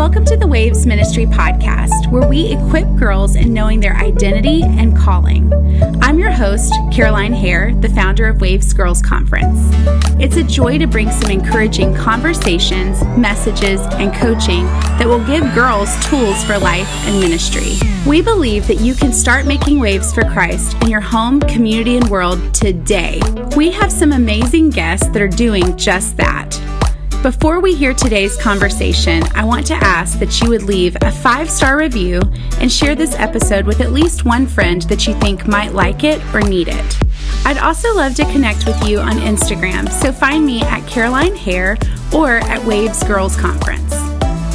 Welcome to the Waves Ministry podcast, where we equip girls in knowing their identity and calling. I'm your host, Caroline Hare, the founder of Waves Girls Conference. It's a joy to bring some encouraging conversations, messages, and coaching that will give girls tools for life and ministry. We believe that you can start making waves for Christ in your home, community, and world today. We have some amazing guests that are doing just that. Before we hear today's conversation, I want to ask that you would leave a five star review and share this episode with at least one friend that you think might like it or need it. I'd also love to connect with you on Instagram, so find me at Caroline Hare or at Waves Girls Conference.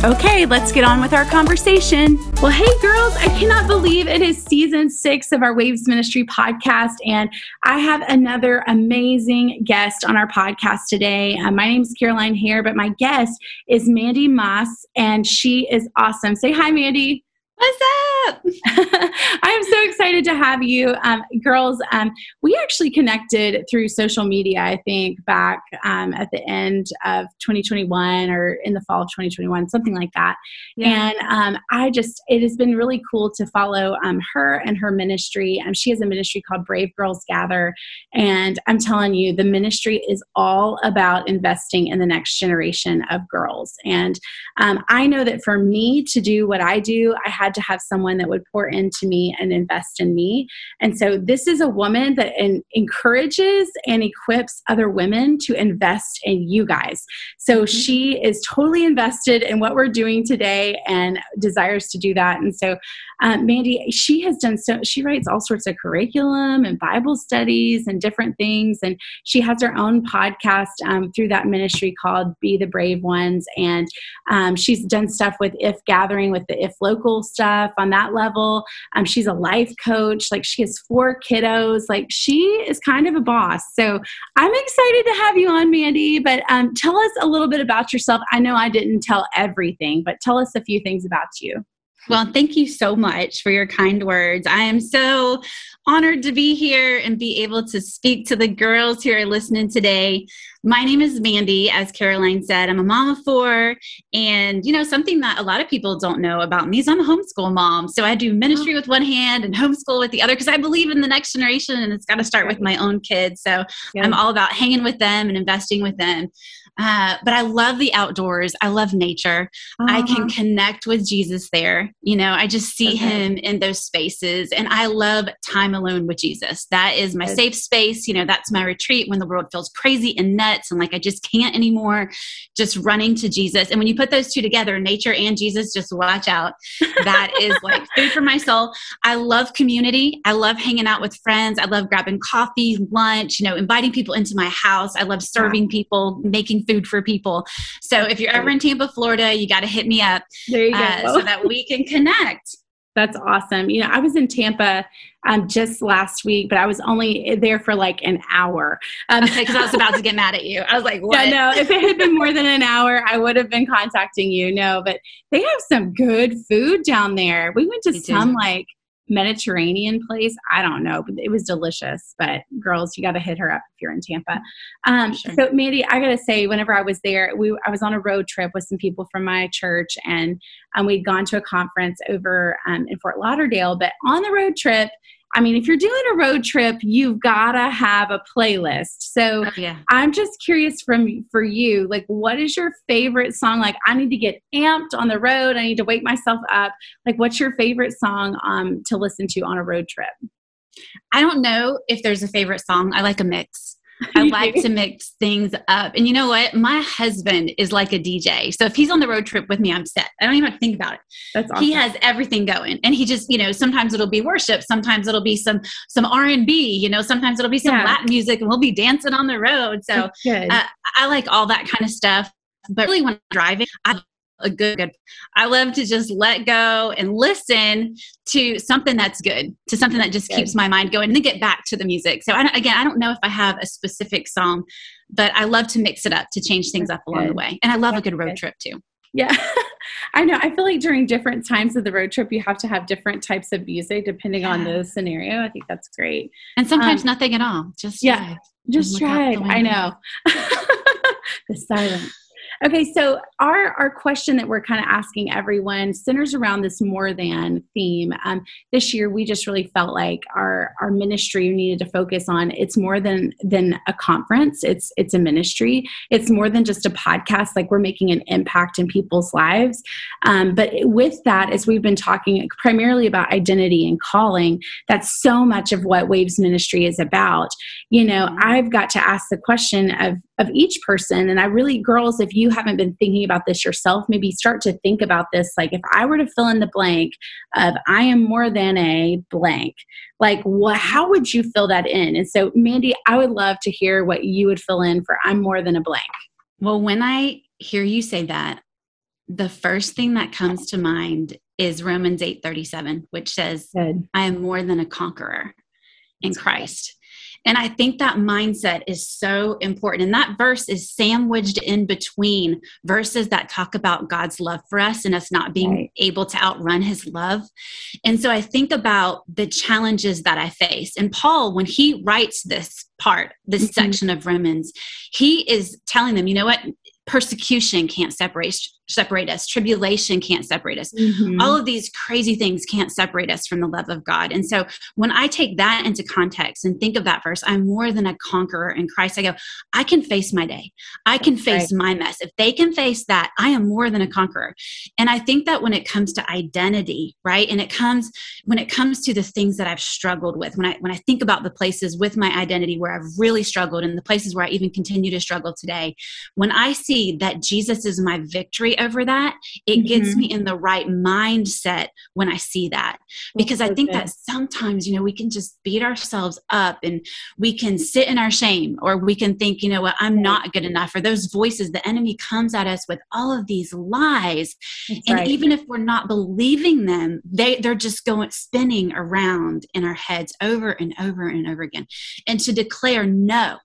Okay, let's get on with our conversation. Well, hey, girls, I cannot believe it is season six of our Waves Ministry podcast, and I have another amazing guest on our podcast today. Uh, my name is Caroline Hare, but my guest is Mandie Maass, and she is awesome. Say hi, Mandie. What's up? I'm so excited to have you. Um, girls, um, we actually connected through social media, I think, back um, at the end of 2021 or in the fall of 2021, something like that. Yeah. And um, I just, it has been really cool to follow um, her and her ministry. Um, she has a ministry called Brave Girls Gather. And I'm telling you, the ministry is all about investing in the next generation of girls. And I know that for me to do what I do, I had to have someone that would pour into me and invest in me. And so this is a woman that in, encourages and equips other women to invest in you guys. So mm-hmm. she is totally invested in what we're doing today and desires to do that. And so um, Mandie, she has done so, she writes all sorts of curriculum and Bible studies and different things. And she has her own podcast um, through that ministry called Be the Brave Ones. And um, she's done stuff with If Gathering, with the If Local stuff on that level. Um, she's a life coach. Like she has four kiddos. Like she is kind of a boss. So I'm excited to have you on, Mandie. But um, tell us a little bit about yourself. I know I didn't tell everything, but tell us a few things about you. Well, thank you so much for your kind words. I am so honored to be here and be able to speak to the girls who are listening today. My name is Mandie, as Caroline said. I'm a mom of four. And, you know, something that a lot of people don't know about me is I'm a homeschool mom. So I do ministry oh. with one hand and homeschool with the other because I believe in the next generation and it's got to start with my own kids. So yeah. I'm all about hanging with them and investing with them. Uh, but I love the outdoors. I love nature. Uh-huh. I can uh-huh. connect with Jesus there. You know, I just see okay. him in those spaces. And I love time alone with Jesus. That is my safe space. You know, that's my retreat when the world feels crazy and nuts and like I just can't anymore. Just running to Jesus. And when you put those two together, nature and Jesus, just watch out. That is like food for my soul. I love community. I love hanging out with friends. I love grabbing coffee, lunch, you know, inviting people into my house. I love serving people, making food for people. So if you're ever in Tampa, Florida, you got to hit me up there you go. Uh, so that we can connect. That's awesome. You know, I was in Tampa um, just last week, but I was only there for like an hour. Um, okay, because I was about to get mad at you. I was like, what? Yeah, no, if it had been more than an hour, I would have been contacting you. No, but they have some good food down there. We went to they some do. like Mediterranean place. I don't know, but it was delicious. But girls, you got to hit her up if you're in Tampa. Um, sure. So, Mandy, I got to say, whenever I was there, we I was on a road trip with some people from my church, and um, we'd gone to a conference over um, in Fort Lauderdale. But on the road trip, I mean, if you're doing a road trip, you've got to have a playlist. So oh, yeah. I'm just curious from for you, like, what is your favorite song? Like, I need to get amped on the road. I need to wake myself up. Like, what's your favorite song um, to listen to on a road trip? I don't know if there's a favorite song. I like a mix. I like to mix things up. And you know what? My husband is like a DJ. So if he's on the road trip with me, I'm set. I don't even have to think about it. That's awesome. He has everything going. And he just, you know, sometimes it'll be worship, sometimes it'll be some some R&B, you know, sometimes it'll be some yeah. Latin music and we'll be dancing on the road. So uh, I like all that kind of stuff. But really when I'm driving, I a good, good i love to just let go and listen to something that's good to something that just good. keeps my mind going and then get back to the music. So I again i don't know if i have a specific song but i love to mix it up to change things that's up along good. the way. And i love that's a good road trip too. Yeah. I know. I feel like during different times of the road trip you have to have different types of music depending yeah. on the scenario. I think that's great. And sometimes um, nothing at all. Just yeah. just drive i know. The silence Okay, so our our question that we're kind of asking everyone centers around this more than theme. Um, this year, we just really felt like our our ministry needed to focus on it's more than than a conference. It's it's a ministry. It's more than just a podcast. Like we're making an impact in people's lives. Um, but with that, as we've been talking primarily about identity and calling, that's so much of what Waves Ministry is about. You know, I've got to ask the question of of each person, and I really, girls, if you haven't been thinking about this yourself, maybe start to think about this. Like, if I were to fill in the blank of I am more than a blank, like, what, how would you fill that in? And so, Mandie, I would love to hear what you would fill in for I'm more than a blank. Well, when I hear you say that, the first thing that comes to mind is Romans 8:37, which says, Good. I am more than a conqueror in Christ. And I think that mindset is so important. And that verse is sandwiched in between verses that talk about God's love for us and us not being right. able to outrun his love. And so I think about the challenges that I face. And Paul, when he writes this part, this mm-hmm. section of Romans, he is telling them, you know what? Persecution can't separate separate us. Tribulation can't separate us. Mm-hmm. All of these crazy things can't separate us from the love of God. And so when I take that into context and think of that verse, I'm more than a conqueror in Christ. I go, I can face my day. I can That's face right. my mess. If they can face that, I am more than a conqueror. And I think that when it comes to identity, right? And it comes when it comes to the things that I've struggled with, when I when I think about the places with my identity where I've really struggled and the places where I even continue to struggle today, when I see that Jesus is my victory over that, it mm-hmm. gets me in the right mindset when I see that. Because I think that sometimes, you know, we can just beat ourselves up and we can sit in our shame or we can think, you know what, I'm not good enough. Or those voices, the enemy comes at us with all of these lies. That's and right. even if we're not believing them, they, they're just going spinning around in our heads over and over and over again. And to declare, no,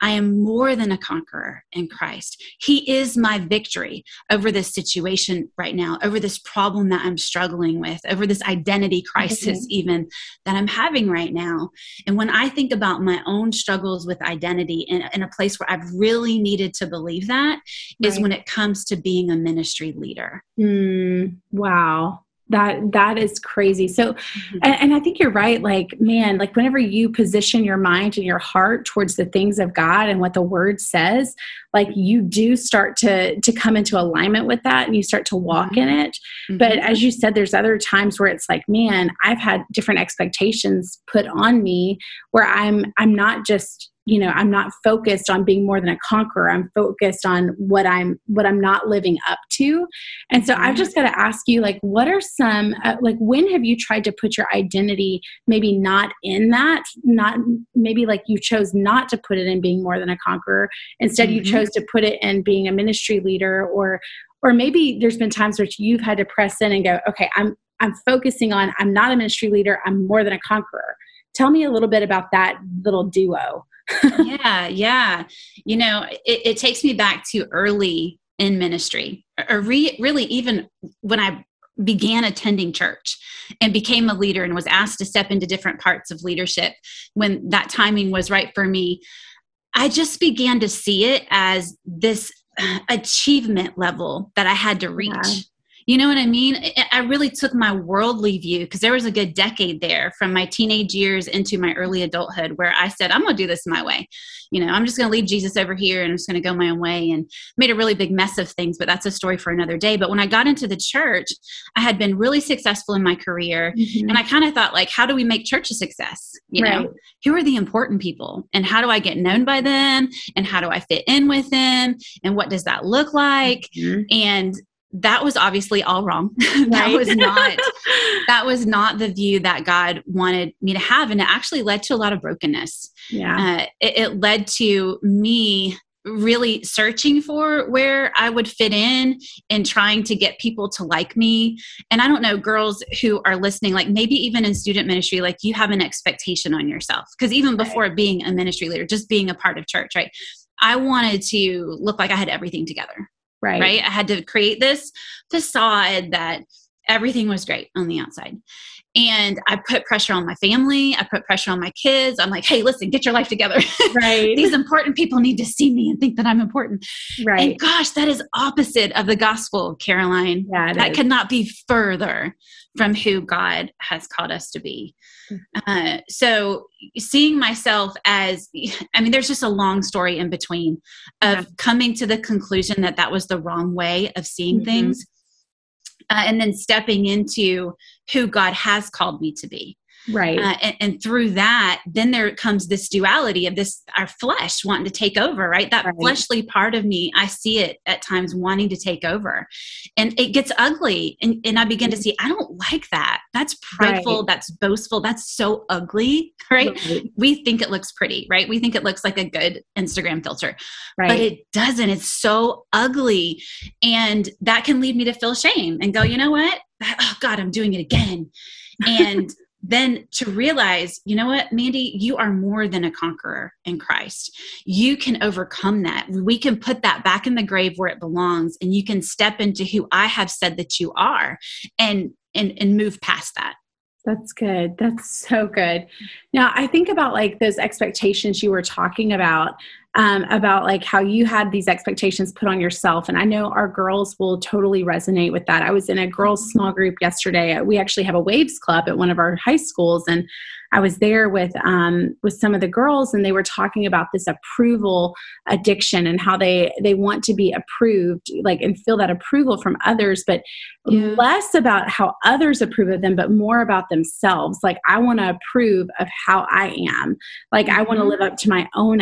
I am more than a conqueror in Christ. He is my victory over the this situation right now, over this problem that I'm struggling with, over this identity crisis, mm-hmm. even that I'm having right now. And when I think about my own struggles with identity in, in a place where I've really needed to believe that, right. is when it comes to being a ministry leader. Mm, wow that that is crazy so mm-hmm. and, and, i think you're right like man like whenever you position your mind and your heart towards the things of god and what the word says like you do start to to come into alignment with that and you start to walk mm-hmm. in it mm-hmm. but as you said there's other times where it's like man i've had different expectations put on me where i'm i'm not just you know i'm not focused on being more than a conqueror. I'm focused on what i'm what i'm not living up to. And so i've just got to ask you like what are some uh, like when have you tried to put your identity maybe not in that? Not maybe like you chose not to put it in being more than a conqueror. Instead mm-hmm. you chose to put it in being a ministry leader or or maybe there's been times where you've had to press in and go okay i'm i'm focusing on i'm not a ministry leader. I'm more than a conqueror. Tell me a little bit about that little duo yeah, yeah. You know, it, it, takes me back to early in ministry, or re, really even when I began attending church and became a leader and was asked to step into different parts of leadership when that timing was right for me. I just began to see it as this achievement level that I had to reach. Yeah. You know what I mean? I really took my worldly view because there was a good decade there from my teenage years into my early adulthood where I said, I'm going to do this my way. You know, I'm just going to leave Jesus over here and I'm just going to go my own way and made a really big mess of things, but that's a story for another day. But when I got into the church, I had been really successful in my career. Mm-hmm. And I kind of thought, like, how do we make church a success? You right. know, who are the important people and how do I get known by them and how do I fit in with them and what does that look like? Mm-hmm. And that was obviously all wrong. that was not that was not the view that God wanted me to have, and it actually led to a lot of brokenness. Yeah, uh, it, it led to me really searching for where I would fit in and trying to get people to like me. And I don't know, girls who are listening, like maybe even in student ministry, like you have an expectation on yourself. Because even before right. being a ministry leader, just being a part of church, right? I wanted to look like I had everything together. Right. Right. I had to create this facade that everything was great on the outside. And I put pressure on my family. I put pressure on my kids. I'm like, hey, listen, get your life together. Right. These important people need to see me and think that I'm important. Right. And gosh, that is opposite of the gospel, Caroline. Yeah, that is. could not be further from who God has called us to be. Mm-hmm. Uh, so, seeing myself as, I mean, there's just a long story in between of Yeah. coming to the conclusion that that was the wrong way of seeing Mhm. things, uh, and then stepping into who God has called me to be. Right. Uh, and, and through that, then there comes this duality of this our flesh wanting to take over, right? That Right. fleshly part of me, I see it at times wanting to take over. And it gets ugly. And, and I begin to see, I don't like that. That's prideful. Mm-hmm. Right. That's boastful. That's so ugly, right? Right. We think it looks pretty, right? We think it looks like a good Instagram filter, right. but it doesn't. It's so ugly. And that can lead me to feel shame and go, you know what? Oh, God, I'm doing it again. And then to realize, you know what, Mandie, you are more than a conqueror in Christ. You can overcome that. We can put that back in the grave where it belongs, and you can step into who I have said that you are and and and move past that. That's good. That's so good. Now, I think about like those expectations you were talking about, um, about like how you had these expectations put on yourself. And I know our girls will totally resonate with that. I was in a girls' small group yesterday. We actually have a Waves Club at one of our high schools, and I was there with um, with some of the girls, and they were talking about this approval addiction and how they they want to be approved, like and feel that approval from others, but Yeah. less about how others approve of them, but more about themselves. Like I want to approve of how I am. Like I want to Mhm. live up to my own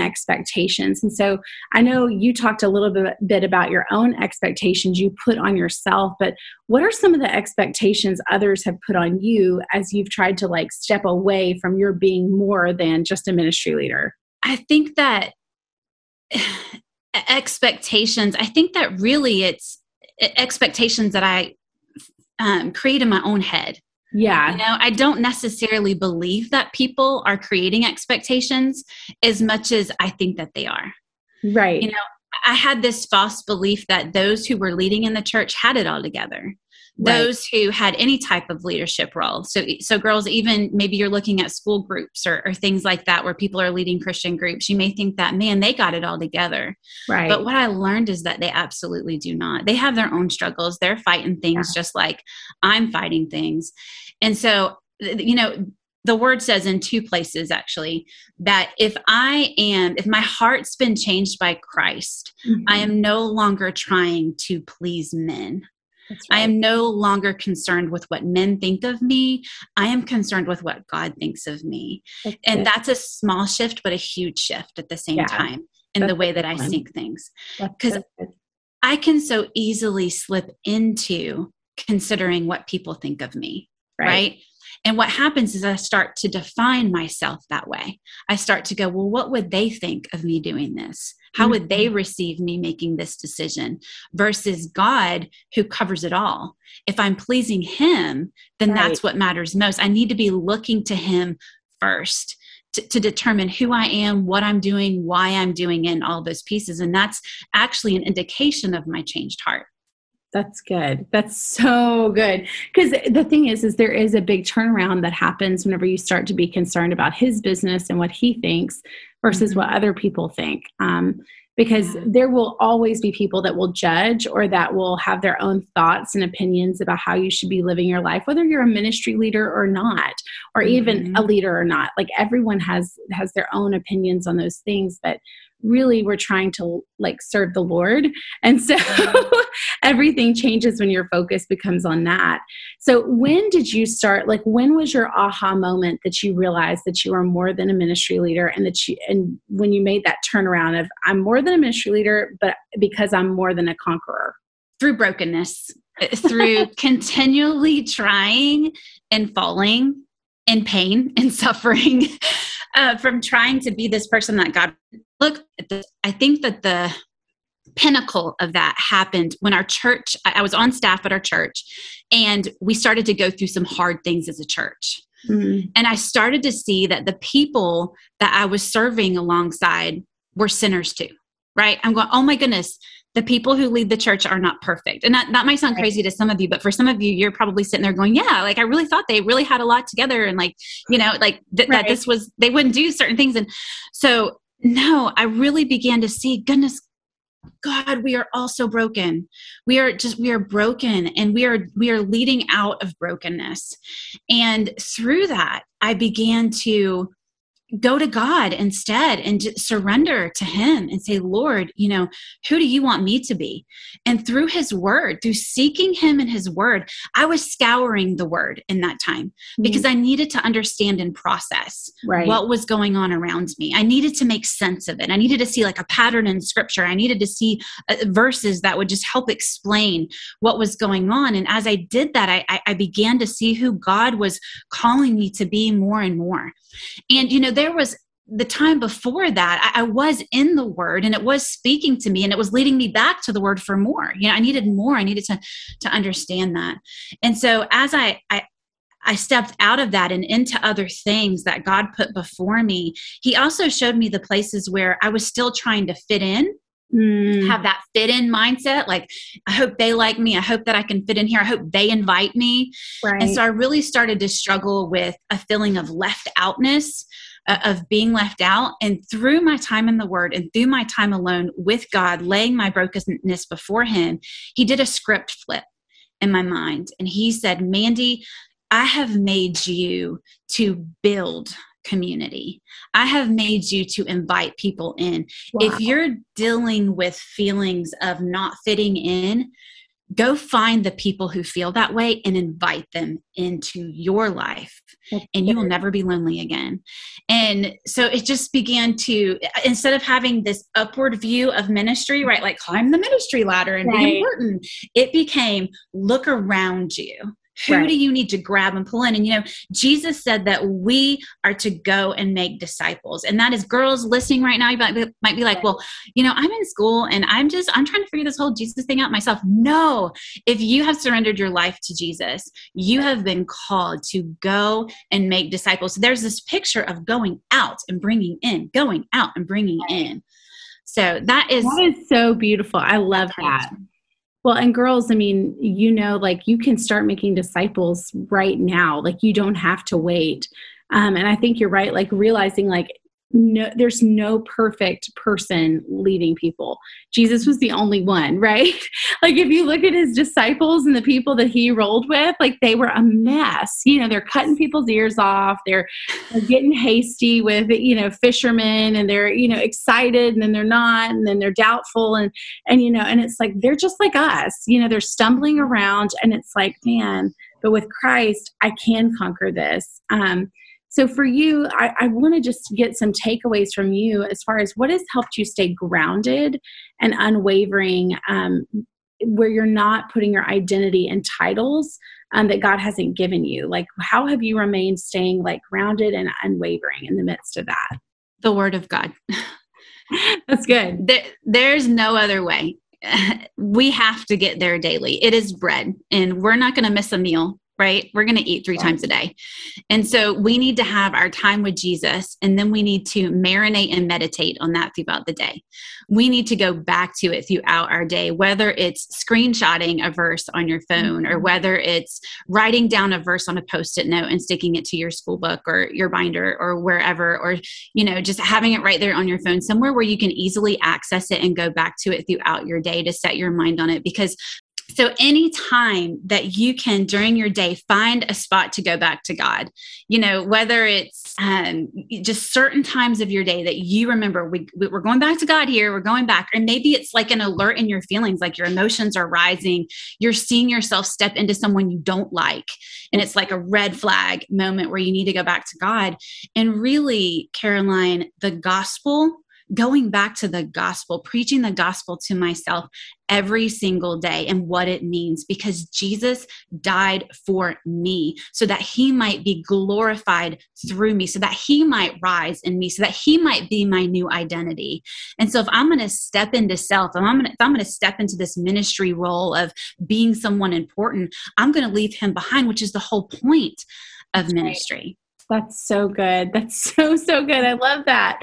expectations. And so I know you talked a little bit, bit about your own expectations you put on yourself, but what are some of the expectations others have put on you as you've tried to like step away from your being more than just a ministry leader? I think that expectations, I think that really it's expectations that I um, create in my own head. Yeah. You know, I don't necessarily believe that people are creating expectations as much as I think that they are. Right. You know, I had this false belief that those who were leading in the church had it all together. Right. Those who had any type of leadership role. So, so girls, even maybe you're looking at school groups or, or things like that where people are leading Christian groups, you may think that, man, they got it all together. right. But what I learned is that they absolutely do not. They have their own struggles. They're fighting things just like I'm fighting things. And so, you know, the word says in two places actually that if I am, if my heart's been changed by Christ, Mhm. I am no longer trying to please men. That's I am no longer concerned with what men think of me. I am concerned with what God thinks of me. That's And it. that's a small shift, but a huge shift at the same Yeah. time in That's the way that I one. see things. Because. I can so easily slip into considering what people think of me, right. And what happens is I start to define myself that way. I start to go, well, what would they think of me doing this? How would they Mm-hmm. receive me making this decision versus God who covers it all? If I'm pleasing Him, then that's what matters most. I need to be looking to Him first. To, to determine who I am, what I'm doing, why I'm doing it, and all those pieces. And that's actually an indication of my changed heart. That's good. That's so good. Because the thing is, is there is a big turnaround that happens whenever you start to be concerned about his business and what he thinks versus Mhm. what other people think. Um, because Yeah. there will always be people that will judge or that will have their own thoughts and opinions about how you should be living your life, whether you're a ministry leader or not, or even Mhm. a leader or not. Like everyone has has their own opinions on those things, but really we're trying to like serve the Lord. And so mm-hmm. everything changes when your focus becomes on that. So when did you start like when was your aha moment that you realized that you are more than a ministry leader and that you and when you made that turnaround of I'm more than a ministry leader but because I'm more than a conqueror. through brokenness, through continually trying and falling in pain and suffering uh, from trying to be this person that God look. I think that the pinnacle of that happened when our church, I was on staff at our church, and we started to go through some hard things as a church. Mm, And I started to see that the people that I was serving alongside were sinners too, right? I'm going, oh my goodness, the people who lead the church are not perfect. And that, that might sound crazy to some of you, but for some of you, you're probably sitting there going, yeah, like I really thought they really had a lot together and like, you know, like th- right. that this was, they wouldn't do certain things. And so, no, I really began to see, goodness, God, we are all so broken. We are just, we are broken and we are, we are leading out of brokenness. And through that, I began to go to God instead and surrender to Him and say, Lord, you know, who do you want me to be? And through His Word, through seeking Him in His Word, I was scouring the Word in that time because mm-hmm. I needed to understand and process right. what was going on around me. I needed to make sense of it. I needed to see like a pattern in Scripture. I needed to see uh, verses that would just help explain what was going on. And as I did that, I, I began to see who God was calling me to be more and more. And, you know, there was the time before that I, I, was in the word and it was speaking to me and it was leading me back to the word for more you know i needed more i needed to to understand that and so as i i I stepped out of that and into other things that God put before me. He also showed me the places where I was still trying to fit in, mm. have that fit in mindset. Like, I hope they like me. I hope that I can fit in here. I hope they invite me. Right. And so I really started to struggle with a feeling of left outness uh, of being left out. And through my time in the Word and through my time alone with God, laying my brokenness before Him, He did a script flip in my mind. And He said, Mandie, I have made you to build community. I have made you to invite people in. Wow. If you're dealing with feelings of not fitting in, go find the people who feel that way and invite them into your life and you will never be lonely again. And so it just began to instead of having this upward view of ministry right like climb the ministry ladder and right. be important it became look around you who right. do you need to grab and pull in? And, you know, Jesus said that we are to go and make disciples. And that is girls listening right now, you might be, might be like, well, you know, I'm in school and I'm just, I'm trying to figure this whole Jesus thing out myself. No, if you have surrendered your life to Jesus, you have been called to go and make disciples. So there's this picture of going out and bringing in, going out and bringing in. So that is that is so beautiful. I love that. Well, and girls, I mean, you know, like you can start making disciples right now. Like you don't have to wait. Um, and I think you're right. Like realizing, like no there's no perfect person leading people. Jesus was the only one right? Like if you look at his disciples and the people that he rolled with like they were a mess. You know they're cutting people's ears off. They're, they're getting hasty with you know fishermen and they're you know excited and then they're not and then they're doubtful and and you know and it's like they're just like us. You know they're stumbling around and it's like man but with christ i can conquer this. Um so for you, I, I want to just get some takeaways from you as far as what has helped you stay grounded and unwavering, um, where you're not putting your identity in titles um, that God hasn't given you. Like, how have you remained staying like grounded and unwavering in the midst of that? The Word of God. That's good. There, there's no other way. we have to get there daily. It is bread, and we're not going to miss a meal right? We're going to eat three times a day. And so we need to have our time with Jesus, and then we need to marinate and meditate on that throughout the day. We need to go back to it throughout our day, whether it's screenshotting a verse on your phone or mm-hmm. whether it's writing down a verse on a post it note and sticking it to your school book or your binder or wherever, or, you know, just having it right there on your phone, somewhere where you can easily access it and go back to it throughout your day to set your mind on it. Because so, any time that you can during your day find a spot to go back to God, you know, whether it's um, just certain times of your day that you remember, we, we're going back to God here, we're going back, or maybe it's like an alert in your feelings, like your emotions are rising, you're seeing yourself step into someone you don't like, and it's like a red flag moment where you need to go back to God. And really, Caroline, the gospel going back to the gospel, preaching the gospel to myself every single day and what it means because Jesus died for me so that he might be glorified through me, so that he might rise in me, so that he might be my new identity. And so if I'm going to step into self, if I'm going to, if I'm going to step into this ministry role of being someone important, I'm going to leave him behind, which is the whole point of ministry. That's so good. That's so so good. I love that.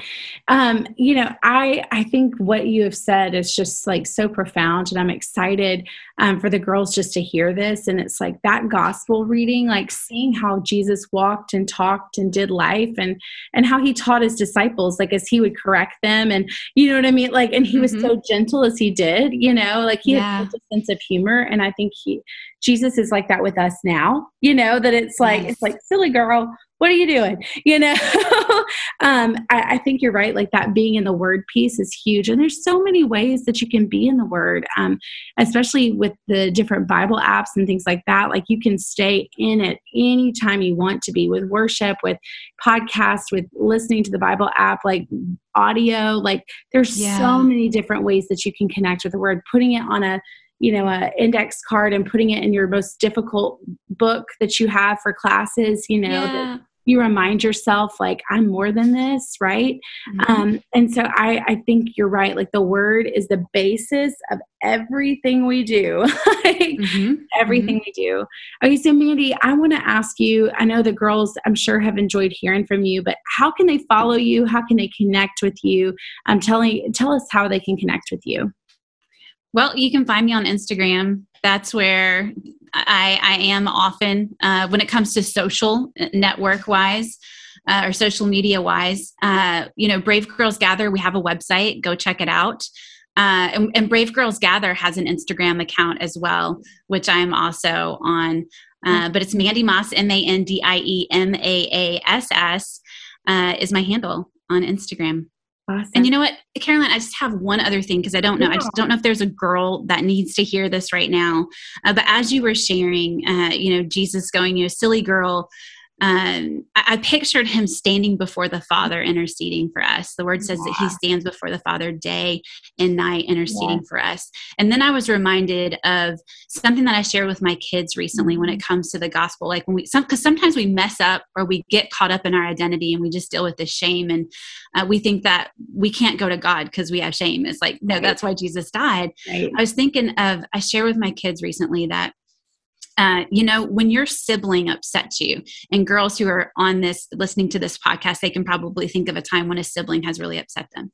Um, you know, I I think what you have said is just like so profound, and I'm excited um, for the girls just to hear this. And it's like that gospel reading, like seeing how Jesus walked and talked and did life, and and how he taught his disciples, like as he would correct them, and you know what I mean, like, and he mm-hmm. was so gentle as he did. You know, like he yeah. had such a sense of humor, and I think he Jesus is like that with us now. You know that it's like yes. it's like silly girl what are you doing? You know, um, I, I, think you're right. Like that being in the word piece is huge. And there's so many ways that you can be in the word, um, especially with the different Bible apps and things like that. Like you can stay in it anytime you want to be with worship, with podcast, with listening to the Bible app, like audio. Like there's yeah. so many different ways that you can connect with the word, putting it on a you know a index card and putting it in your most difficult book that you have for classes you know yeah. that you remind yourself like i'm more than this right mm-hmm. um, and so I, I think you're right like the word is the basis of everything we do mm-hmm. everything mm-hmm. we do okay so mandie i want to ask you i know the girls i'm sure have enjoyed hearing from you but how can they follow you how can they connect with you um, telling tell us how they can connect with you well, you can find me on Instagram. That's where I, I am often uh, when it comes to social uh, network wise. Uh, or social media wise, uh, you know, Brave Girls Gather, we have a website. Go check it out. Uh, and, and, Brave Girls Gather has an Instagram account as well, which I am also on. Uh, but it's Mandie Maass, M A N D I E M A A S S, is my handle on Instagram. Awesome. And you know what, Caroline, I just have one other thing because I don't know. Yeah. I just don't know if there's a girl that needs to hear this right now. Uh, but as you were sharing, uh, you know, Jesus going, you know, silly girl, um, I, I, pictured him standing before the Father interceding for us. The word says yeah. that he stands before the Father day and night interceding yeah. for us. And then I was reminded of something that I shared with my kids recently mm-hmm. when it mm-hmm. comes to the gospel. Like when we, some, because sometimes we mess up or we get caught up in our identity and we just deal with the shame and uh, we think that we can't go to God because we have shame. It's like, no, right. that's why Jesus died. Right. I was thinking of, I shared with my kids recently that uh, you know, when your sibling upsets you, and girls who are on this listening to this podcast, they can probably think of a time when a sibling has really upset them.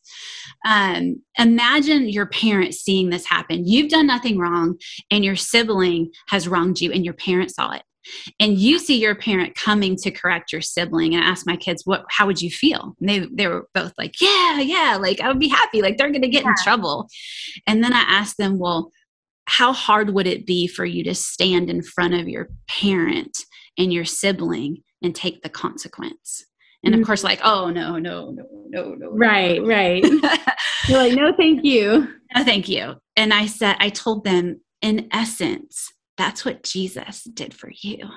Um, imagine your parents seeing this happen. You've done nothing wrong, and your sibling has wronged you, and your parents saw it. And you see your parent coming to correct your sibling, and I asked my kids, "What? How would you feel?" And they they were both like, "Yeah, yeah, like I would be happy. Like they're going to get yeah. in trouble." And then I asked them, "Well." How hard would it be for you to stand in front of your parent and your sibling and take the consequence? And of mm-hmm. course, like, oh no, no, no, no, no. Right, right. You're like, no, thank you. No, thank you. And I said, I told them, in essence, that's what Jesus did for you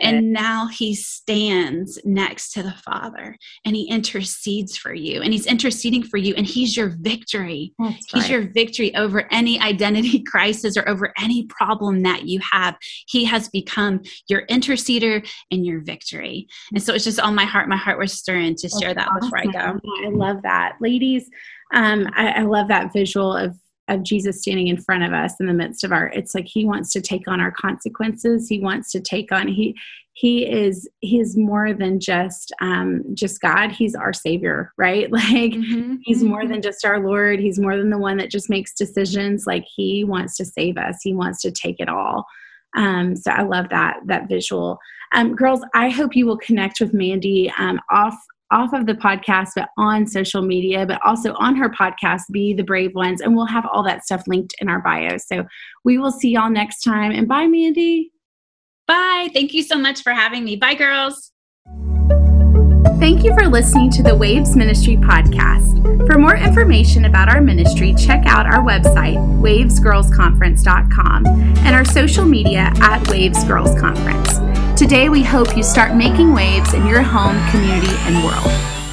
and now he stands next to the Father and he intercedes for you. And he's interceding for you, and he's your victory. That's he's right. your victory over any identity crisis or over any problem that you have. He has become your interceder and your victory. And so it's just on my heart. My heart was stirring to share that awesome. before I go. I love that. Ladies, um, I, I love that visual of of Jesus standing in front of us in the midst of our it's like he wants to take on our consequences. He wants to take on he he is he is more than just um just God. He's our savior right? Like mm-hmm. he's more mm-hmm. than just our lord. He's more than the one that just makes decisions. Like he wants to save us. He wants to take it all. Um so I love that that visual. Um girls I hope you will connect with Mandie um off off of the podcast, but on social media, but also on her podcast, Be the Brave Ones. And we'll have all that stuff linked in our bio. So we will see y'all next time. And bye, Mandie. Bye. Thank you so much for having me. Bye, girls. Thank you for listening to the Waves Ministry podcast. For more information about our ministry, check out our website, wavesgirlsconference.com, and our social media at Waves Girls Conference. Today, we hope you start making waves in your home, community, and world.